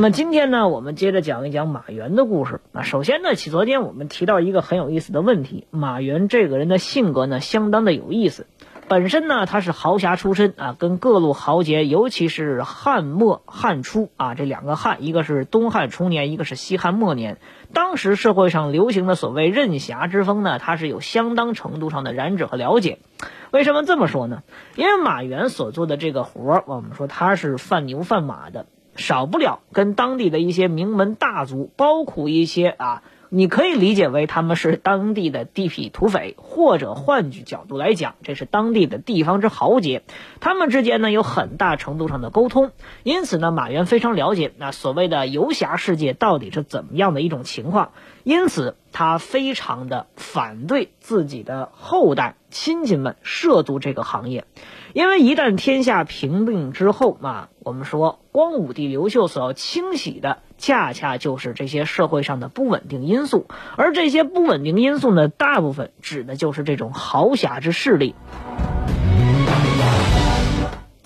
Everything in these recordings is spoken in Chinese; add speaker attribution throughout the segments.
Speaker 1: 那么今天呢，我们接着讲一讲马原的故事。啊首先呢，起昨天我们提到一个很有意思的问题，马原这个人的性格呢，相当的有意思。本身呢，他是豪侠出身啊，跟各路豪杰，尤其是汉末汉初啊这两个汉，一个是东汉初年，一个是西汉末年。当时社会上流行的所谓任侠之风呢，他是有相当程度上的染指和了解。为什么这么说呢？因为马原所做的这个活儿，我们说他是贩牛贩马的，少不了跟当地的一些名门大族，包括一些啊。你可以理解为他们是当地的地痞土匪，或者换句角度来讲，这是当地的地方之豪杰。他们之间呢有很大程度上的沟通，因此呢，马原非常了解那所谓的游侠世界到底是怎么样的一种情况，因此他非常的反对自己的后代亲戚们涉足这个行业。因为一旦天下平定之后啊，我们说光武帝刘秀所要清洗的，恰恰就是这些社会上的不稳定因素，而这些不稳定因素呢，大部分指的就是这种豪侠之势力。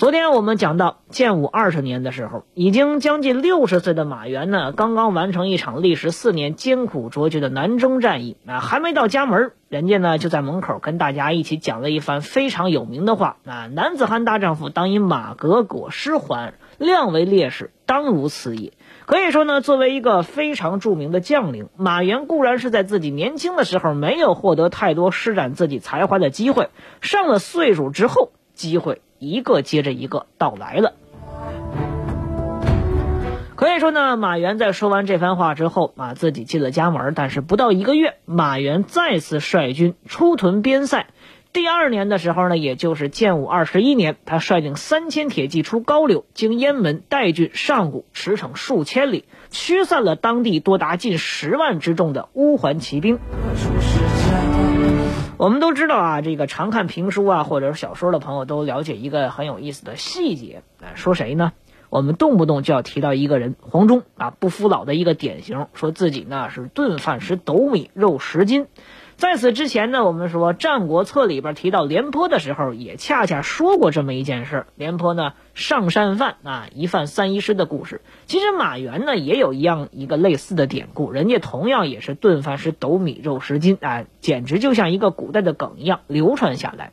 Speaker 1: 昨天我们讲到建武二十年的时候，已经将近六十岁的马原呢，刚刚完成一场历时四年艰苦卓绝的南征战役啊，还没到家门，人家呢就在门口跟大家一起讲了一番非常有名的话啊：“男子汉大丈夫，当以马革裹尸还，量为烈士，当如此也。”可以说呢，作为一个非常著名的将领，马原固然是在自己年轻的时候没有获得太多施展自己才华的机会，上了岁数之后，机会。一个接着一个到来了，可以说呢，马原在说完这番话之后啊，自己进了家门。但是不到一个月，马原再次率军出屯边塞。第二年的时候呢，也就是建武二十一年，他率领三千铁骑出高柳，经雁门、代郡、上谷，驰骋数千里，驱散了当地多达近十万之众的乌桓骑兵。我们都知道啊，这个常看评书啊或者是小说的朋友都了解一个很有意思的细节。哎，说谁呢？我们动不动就要提到一个人，黄忠啊，不服老的一个典型，说自己呢是顿饭食斗米，肉十斤。在此之前呢，我们说《战国策》里边提到廉颇的时候，也恰恰说过这么一件事儿。廉颇呢上山饭啊，一饭三一师的故事。其实马原呢也有一样一个类似的典故，人家同样也是顿饭是斗米肉十斤啊，简直就像一个古代的梗一样流传下来。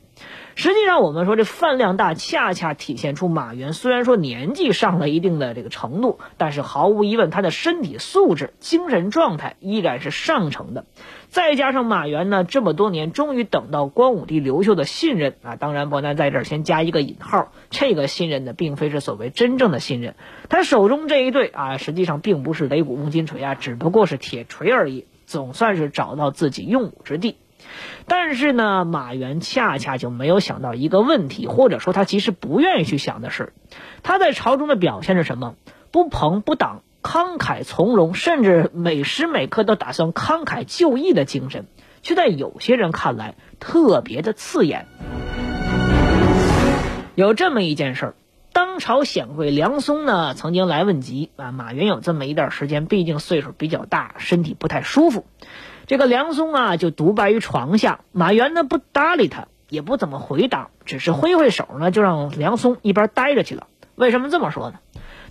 Speaker 1: 实际上，我们说这饭量大，恰恰体现出马原虽然说年纪上了一定的这个程度，但是毫无疑问，他的身体素质、精神状态依然是上乘的。再加上马原呢，这么多年终于等到光武帝刘秀的信任啊，当然伯南在这儿先加一个引号，这个信任呢，并非是所谓真正的信任。他手中这一对啊，实际上并不是擂鼓瓮金锤啊，只不过是铁锤而已，总算是找到自己用武之地。但是呢，马原恰恰就没有想到一个问题，或者说他其实不愿意去想的是，他在朝中的表现是什么？不朋不党，慷慨从容，甚至每时每刻都打算慷慨就义的精神，却在有些人看来特别的刺眼。有这么一件事儿，当朝显贵梁松呢曾经来问及啊，马原有这么一段时间，毕竟岁数比较大，身体不太舒服。这个梁松啊，就独白于床下。马原呢不搭理他，也不怎么回答，只是挥挥手呢，就让梁松一边待着去了。为什么这么说呢？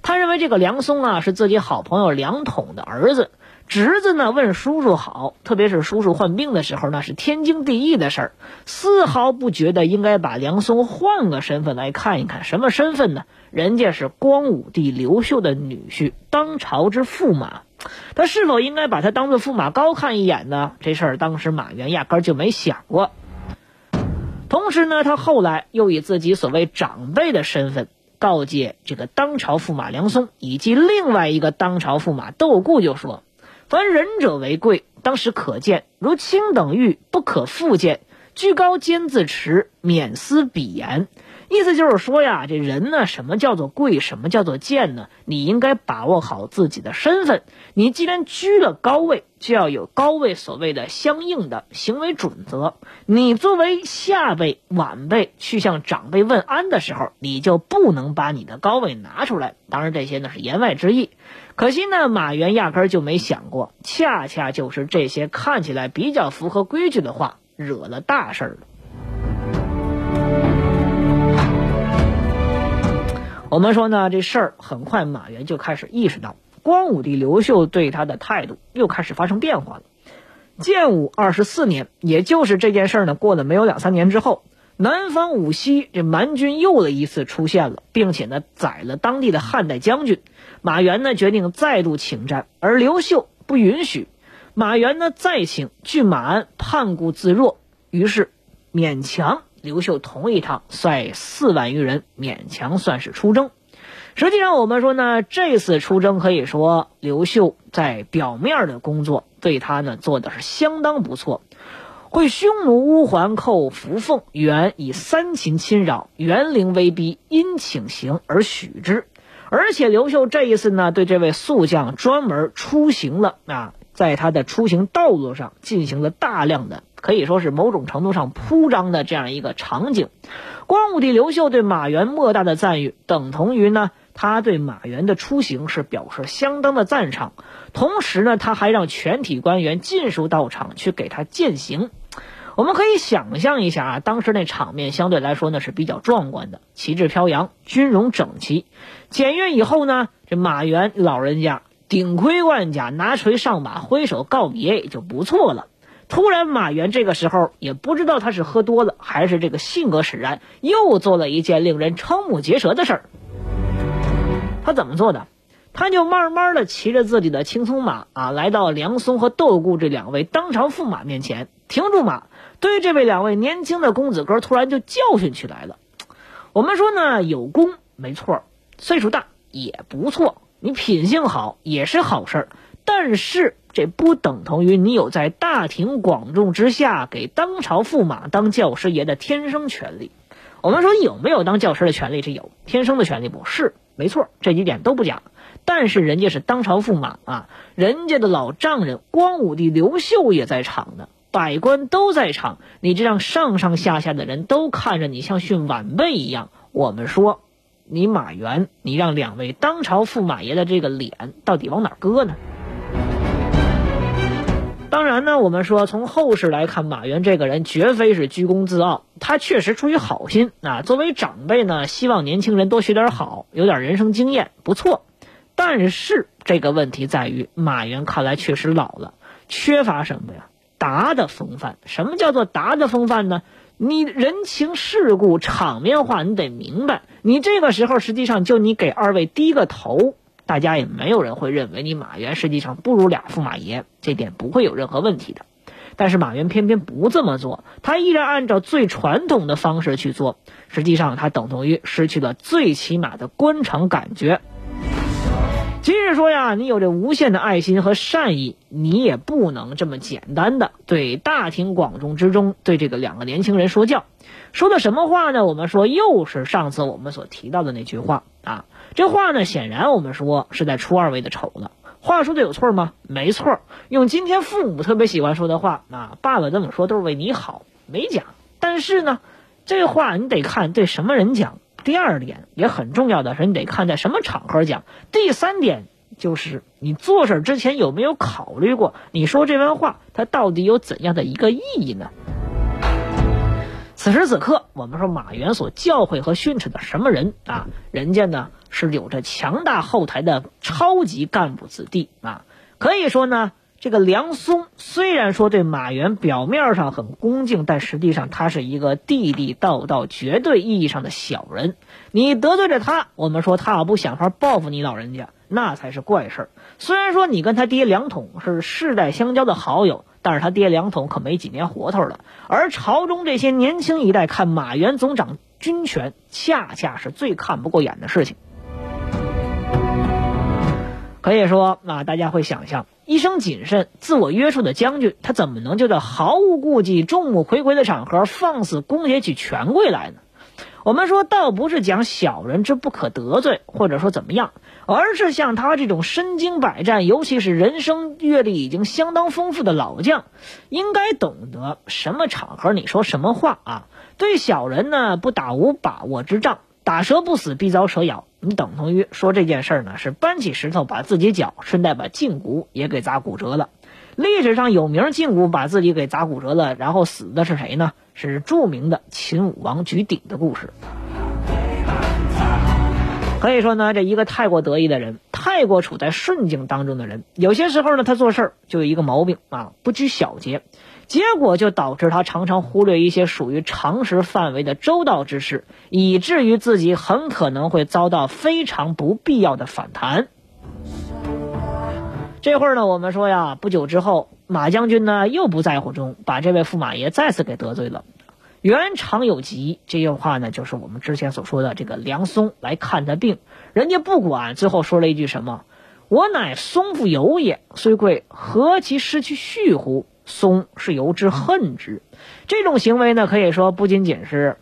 Speaker 1: 他认为这个梁松啊是自己好朋友梁统的儿子，侄子呢问叔叔好，特别是叔叔患病的时候，那是天经地义的事儿，丝毫不觉得应该把梁松换个身份来看一看。什么身份呢？人家是光武帝刘秀的女婿，当朝之驸马。他是否应该把他当做驸马高看一眼呢？这事儿当时马原压根就没想过。同时呢，他后来又以自己所谓长辈的身份告诫这个当朝驸马梁松以及另外一个当朝驸马窦固，就说：“凡仁者为贵，当时可见；如卿等欲，不可复见。居高坚自持，免思鄙言。意思就是说呀，这人呢，什么叫做贵，什么叫做贱呢？你应该把握好自己的身份。你既然居了高位，就要有高位所谓的相应的行为准则。你作为下辈、晚辈去向长辈问安的时候，你就不能把你的高位拿出来。当然，这些呢是言外之意。可惜呢，马原压根就没想过，恰恰就是这些看起来比较符合规矩的话，惹了大事儿了。我们说呢，这事儿很快，马原就开始意识到，光武帝刘秀对他的态度又开始发生变化了。建武二十四年，也就是这件事儿呢，过了没有两三年之后，南方武西这蛮军又了一次出现了，并且呢宰了当地的汉代将军。马原呢决定再度请战，而刘秀不允许。马原呢再请，据马安叛故自若，于是勉强。刘秀同意他率四万余人勉强算是出征。实际上，我们说呢，这次出征可以说刘秀在表面的工作对他呢做的是相当不错。会匈奴乌桓寇扶凤，原以三秦侵扰，元陵威逼，因请行而许之。而且刘秀这一次呢，对这位宿将专门出行了啊，在他的出行道路上进行了大量的。可以说是某种程度上铺张的这样一个场景。光武帝刘秀对马援莫大的赞誉，等同于呢，他对马援的出行是表示相当的赞赏。同时呢，他还让全体官员尽数到场去给他践行。我们可以想象一下啊，当时那场面相对来说呢是比较壮观的，旗帜飘扬，军容整齐。检阅以后呢，这马援老人家顶盔贯甲，拿锤上马，挥手告别也就不错了。突然，马原这个时候也不知道他是喝多了，还是这个性格使然，又做了一件令人瞠目结舌的事儿。他怎么做的？他就慢慢的骑着自己的青松马啊，来到梁松和窦固这两位当朝驸马面前，停住马，对这位两位年轻的公子哥突然就教训起来了。我们说呢，有功没错，岁数大也不错，你品性好也是好事儿，但是。这不等同于你有在大庭广众之下给当朝驸马当教师爷的天生权利。我们说有没有当教师的权利？是有天生的权利，不是没错，这几点都不假。但是人家是当朝驸马啊，人家的老丈人光武帝刘秀也在场呢，百官都在场，你这让上上下下的人都看着你像训晚辈一样。我们说，你马原，你让两位当朝驸马爷的这个脸到底往哪搁呢？当然呢，我们说从后世来看，马原这个人绝非是居功自傲，他确实出于好心啊。作为长辈呢，希望年轻人多学点好，有点人生经验，不错。但是这个问题在于，马原看来确实老了，缺乏什么呀？达的风范。什么叫做达的风范呢？你人情世故、场面话，你得明白。你这个时候，实际上就你给二位低个头。大家也没有人会认为你马原实际上不如俩驸马爷，这点不会有任何问题的。但是马原偏偏不这么做，他依然按照最传统的方式去做，实际上他等同于失去了最起码的官场感觉。即使说呀，你有着无限的爱心和善意，你也不能这么简单的对大庭广众之中对这个两个年轻人说教。说的什么话呢？我们说又是上次我们所提到的那句话。这话呢，显然我们说是在出二位的丑了。话说的有错吗？没错。用今天父母特别喜欢说的话，啊，爸爸这么说都是为你好，没讲。但是呢，这话你得看对什么人讲。第二点也很重要的是，你得看在什么场合讲。第三点就是你做事之前有没有考虑过，你说这番话它到底有怎样的一个意义呢？此时此刻，我们说马原所教诲和训斥的什么人啊？人家呢是有着强大后台的超级干部子弟啊。可以说呢，这个梁松虽然说对马原表面上很恭敬，但实际上他是一个地地道道、绝对意义上的小人。你得罪了他，我们说他要不想法报复你老人家，那才是怪事儿。虽然说你跟他爹梁统是世代相交的好友。但是他爹梁统可没几年活头了，而朝中这些年轻一代看马原总掌军权，恰恰是最看不过眼的事情。可以说啊，大家会想象，一生谨慎、自我约束的将军，他怎么能就在毫无顾忌、众目睽睽的场合放肆攻击起权贵来呢？我们说，倒不是讲小人之不可得罪，或者说怎么样，而是像他这种身经百战，尤其是人生阅历已经相当丰富的老将，应该懂得什么场合你说什么话啊。对小人呢，不打无把握之仗，打蛇不死必遭蛇咬。你等同于说这件事儿呢，是搬起石头把自己脚，顺带把胫骨也给砸骨折了。历史上有名胫骨把自己给砸骨折了，然后死的是谁呢？是著名的秦武王举鼎的故事。可以说呢，这一个太过得意的人，太过处在顺境当中的人，有些时候呢，他做事儿就有一个毛病啊，不拘小节，结果就导致他常常忽略一些属于常识范围的周到之事，以至于自己很可能会遭到非常不必要的反弹。这会儿呢，我们说呀，不久之后，马将军呢又不在乎中，把这位驸马爷再次给得罪了。原常有疾，这句话呢，就是我们之前所说的这个梁松来看他病，人家不管，最后说了一句什么：“我乃松父游也，虽贵，何其失去序乎？”松是由之恨之。这种行为呢，可以说不仅仅是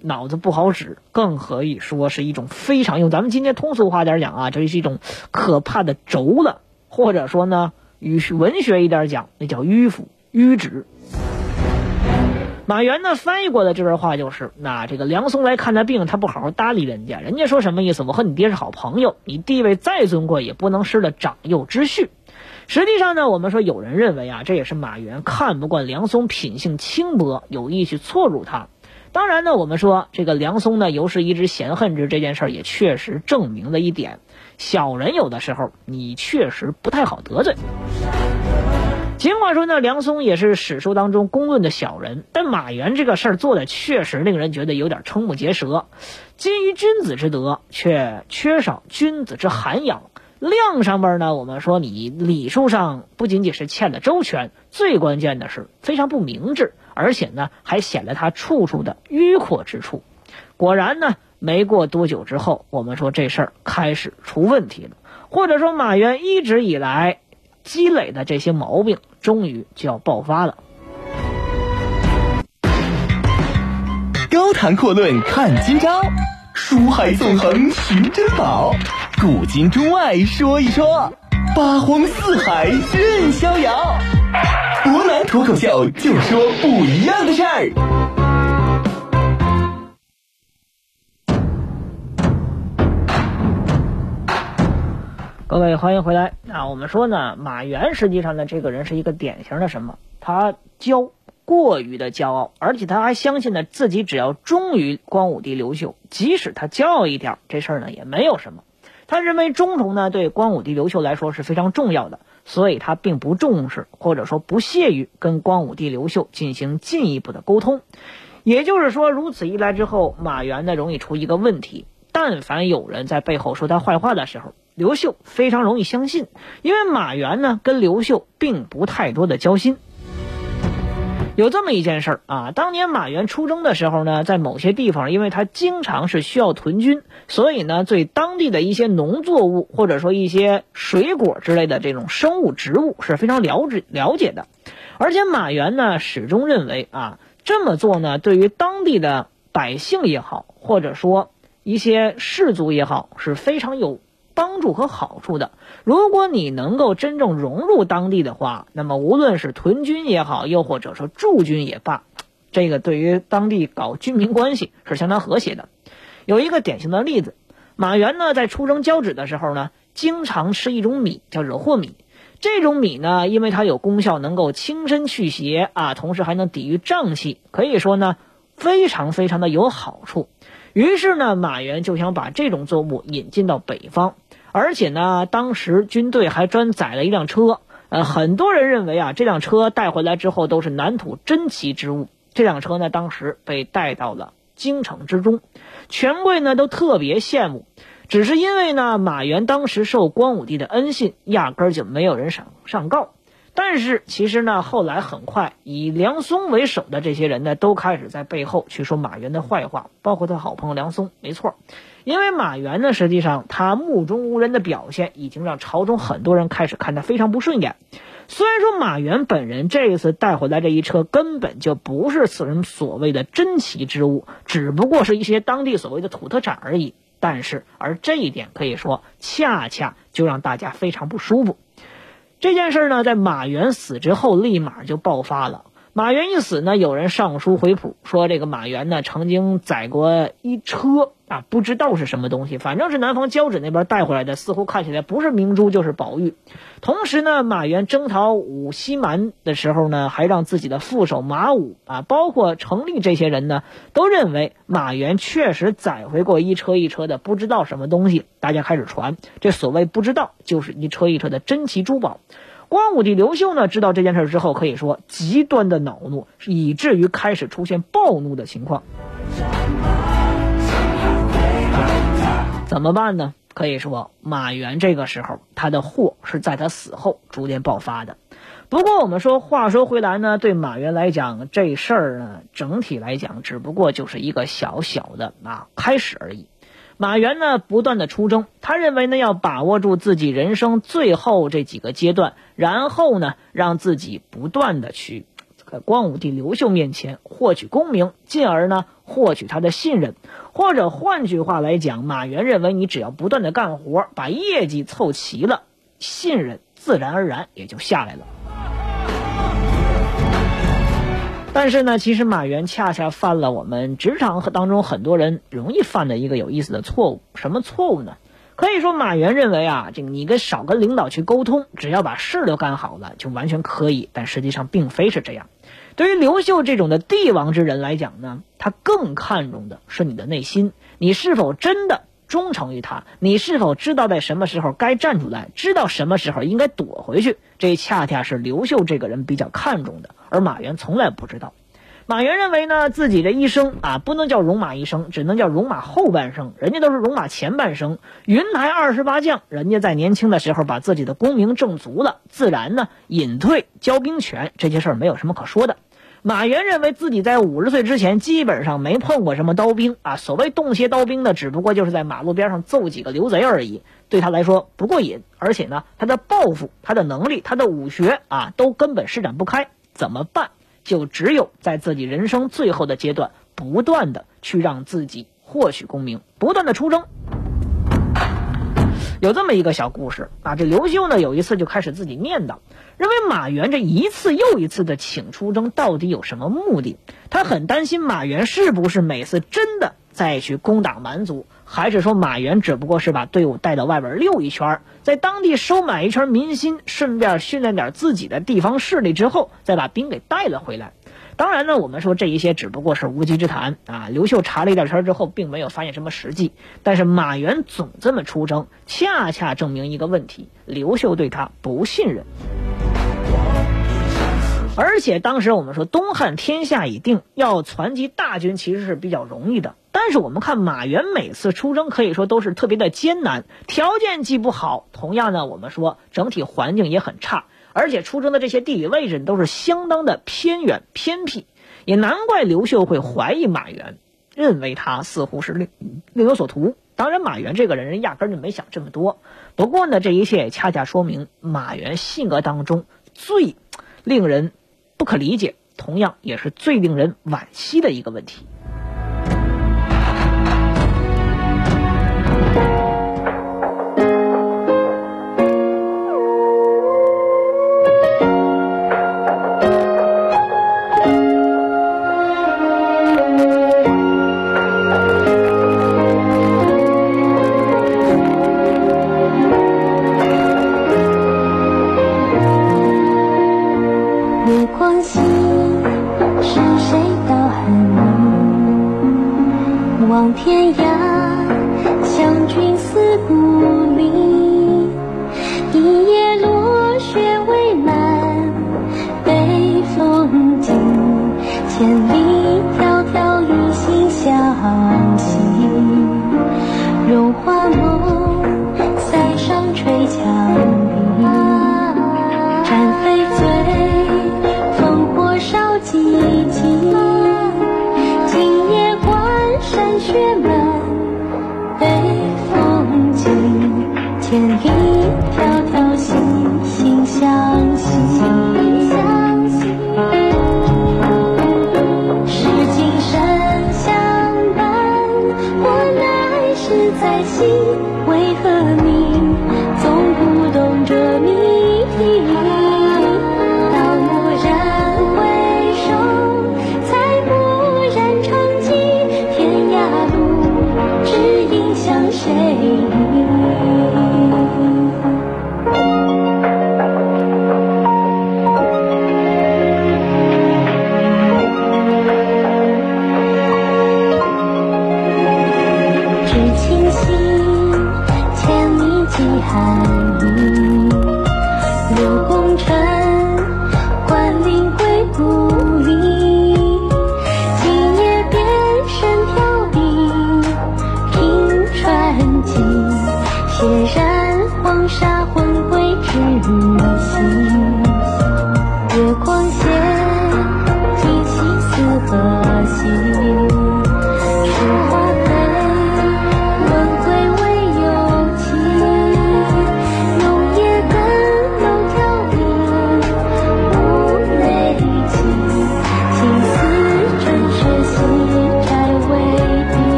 Speaker 1: 脑子不好使，更可以说是一种非常用咱们今天通俗话点讲啊，这是一种可怕的轴了。或者说呢，与文学一点讲，那叫迂腐迂直。马原呢翻译过的这段话就是：那这个梁松来看他病，他不好好搭理人家，人家说什么意思？我和你爹是好朋友，你地位再尊贵，也不能失了长幼之序。实际上呢，我们说有人认为啊，这也是马原看不惯梁松品性轻薄，有意去错辱他。当然呢，我们说这个梁松呢，尤是一直嫌恨之这件事儿，也确实证明了一点。小人有的时候你确实不太好得罪。尽管说呢，梁松也是史书当中公论的小人，但马原这个事儿做的确实令人觉得有点瞠目结舌。基于君子之德，却缺少君子之涵养。量上边呢，我们说你礼数上不仅仅是欠的周全，最关键的是非常不明智，而且呢还显得他处处的迂阔之处。果然呢。没过多久之后，我们说这事儿开始出问题了，或者说马原一直以来积累的这些毛病，终于就要爆发了。
Speaker 2: 高谈阔论看今朝，书海纵横寻珍宝，古今中外说一说，八荒四海任逍遥。博南脱口秀就说不一样的事儿。
Speaker 1: 各位欢迎回来啊！我们说呢，马原实际上呢，这个人是一个典型的什么？他骄，过于的骄傲，而且他还相信呢，自己只要忠于光武帝刘秀，即使他骄傲一点，这事儿呢也没有什么。他认为忠诚呢对光武帝刘秀来说是非常重要的，所以他并不重视或者说不屑于跟光武帝刘秀进行进一步的沟通。也就是说，如此一来之后，马原呢容易出一个问题：但凡有人在背后说他坏话的时候。刘秀非常容易相信，因为马原呢跟刘秀并不太多的交心。有这么一件事儿啊，当年马原出征的时候呢，在某些地方，因为他经常是需要屯军，所以呢，对当地的一些农作物或者说一些水果之类的这种生物植物是非常了解了解的。而且马原呢始终认为啊，这么做呢，对于当地的百姓也好，或者说一些士族也好，是非常有。帮助和好处的，如果你能够真正融入当地的话，那么无论是屯军也好，又或者说驻军也罢，这个对于当地搞军民关系是相当和谐的。有一个典型的例子，马原呢在出征交趾的时候呢，经常吃一种米叫惹祸米。这种米呢，因为它有功效，能够清身去邪啊，同时还能抵御瘴气，可以说呢非常非常的有好处。于是呢，马原就想把这种作物引进到北方。而且呢，当时军队还专载了一辆车，呃，很多人认为啊，这辆车带回来之后都是南土珍奇之物。这辆车呢，当时被带到了京城之中，权贵呢都特别羡慕。只是因为呢，马原当时受光武帝的恩信，压根儿就没有人上上告。但是其实呢，后来很快以梁松为首的这些人呢，都开始在背后去说马原的坏话，包括他好朋友梁松。没错。因为马原呢，实际上他目中无人的表现，已经让朝中很多人开始看他非常不顺眼。虽然说马原本人这一次带回来这一车根本就不是此人所谓的珍奇之物，只不过是一些当地所谓的土特产而已。但是，而这一点可以说，恰恰就让大家非常不舒服。这件事呢，在马原死之后，立马就爆发了。马原一死呢，有人上书回谱说，这个马原呢曾经载过一车啊，不知道是什么东西，反正是南方交趾那边带回来的，似乎看起来不是明珠就是宝玉。同时呢，马原征讨武西蛮的时候呢，还让自己的副手马武啊，包括程立这些人呢，都认为马原确实载回过一车一车的不知道什么东西。大家开始传，这所谓不知道，就是一车一车的珍奇珠宝。光武帝刘秀呢，知道这件事之后，可以说极端的恼怒，以至于开始出现暴怒的情况。怎么办呢？可以说，马援这个时候他的祸是在他死后逐渐爆发的。不过，我们说，话说回来呢，对马援来讲，这事儿呢，整体来讲，只不过就是一个小小的啊开始而已。马原呢，不断的出征，他认为呢，要把握住自己人生最后这几个阶段，然后呢，让自己不断的去在光武帝刘秀面前获取功名，进而呢，获取他的信任。或者换句话来讲，马原认为，你只要不断的干活，把业绩凑齐了，信任自然而然也就下来了。但是呢，其实马原恰恰犯了我们职场和当中很多人容易犯的一个有意思的错误。什么错误呢？可以说，马原认为啊，这个你跟少跟领导去沟通，只要把事都干好了，就完全可以。但实际上并非是这样。对于刘秀这种的帝王之人来讲呢，他更看重的是你的内心，你是否真的忠诚于他？你是否知道在什么时候该站出来，知道什么时候应该躲回去？这恰恰是刘秀这个人比较看重的。而马原从来不知道，马原认为呢，自己的？一生啊，不能叫戎马一生，只能叫戎马后半生。人家都是戎马前半生。云台二十八将，人家在年轻的？时候把自己的？功名挣足了，自然呢隐退交兵权，这些事儿没有什么可说的。马原认为自己在五十岁之前基本上没碰过什么刀兵啊，所谓动些刀兵呢，只不过就是在马路边上揍几个刘贼而已，对他来说不过瘾。而且呢，他的抱负、他的能力、他的武学啊，都根本施展不开。怎么办？就只有在自己人生最后的阶段，不断的去让自己获取功名，不断的出征。有这么一个小故事啊，这刘秀呢有一次就开始自己念叨，认为马援这一次又一次的请出征到底有什么目的？他很担心马援是不是每次真的再去攻打蛮族。还是说马援只不过是把队伍带到外边溜一圈，在当地收买一圈民心，顺便训练点自己的地方势力之后，再把兵给带了回来。当然呢，我们说这一些只不过是无稽之谈啊。刘秀查了一点圈之后，并没有发现什么实际。但是马原总这么出征，恰恰证明一个问题：刘秀对他不信任。而且当时我们说东汉天下已定，要攒集大军其实是比较容易的。但是我们看马原每次出征，可以说都是特别的艰难，条件既不好，同样呢，我们说整体环境也很差，而且出征的这些地理位置都是相当的偏远偏僻，也难怪刘秀会怀疑马原，认为他似乎是另另有所图。当然，马原这个人人压根就没想这么多。不过呢，这一切恰恰说明马原性格当中最令人不可理解，同样也是最令人惋惜的一个问题。
Speaker 3: 愿你一条条心心相 home.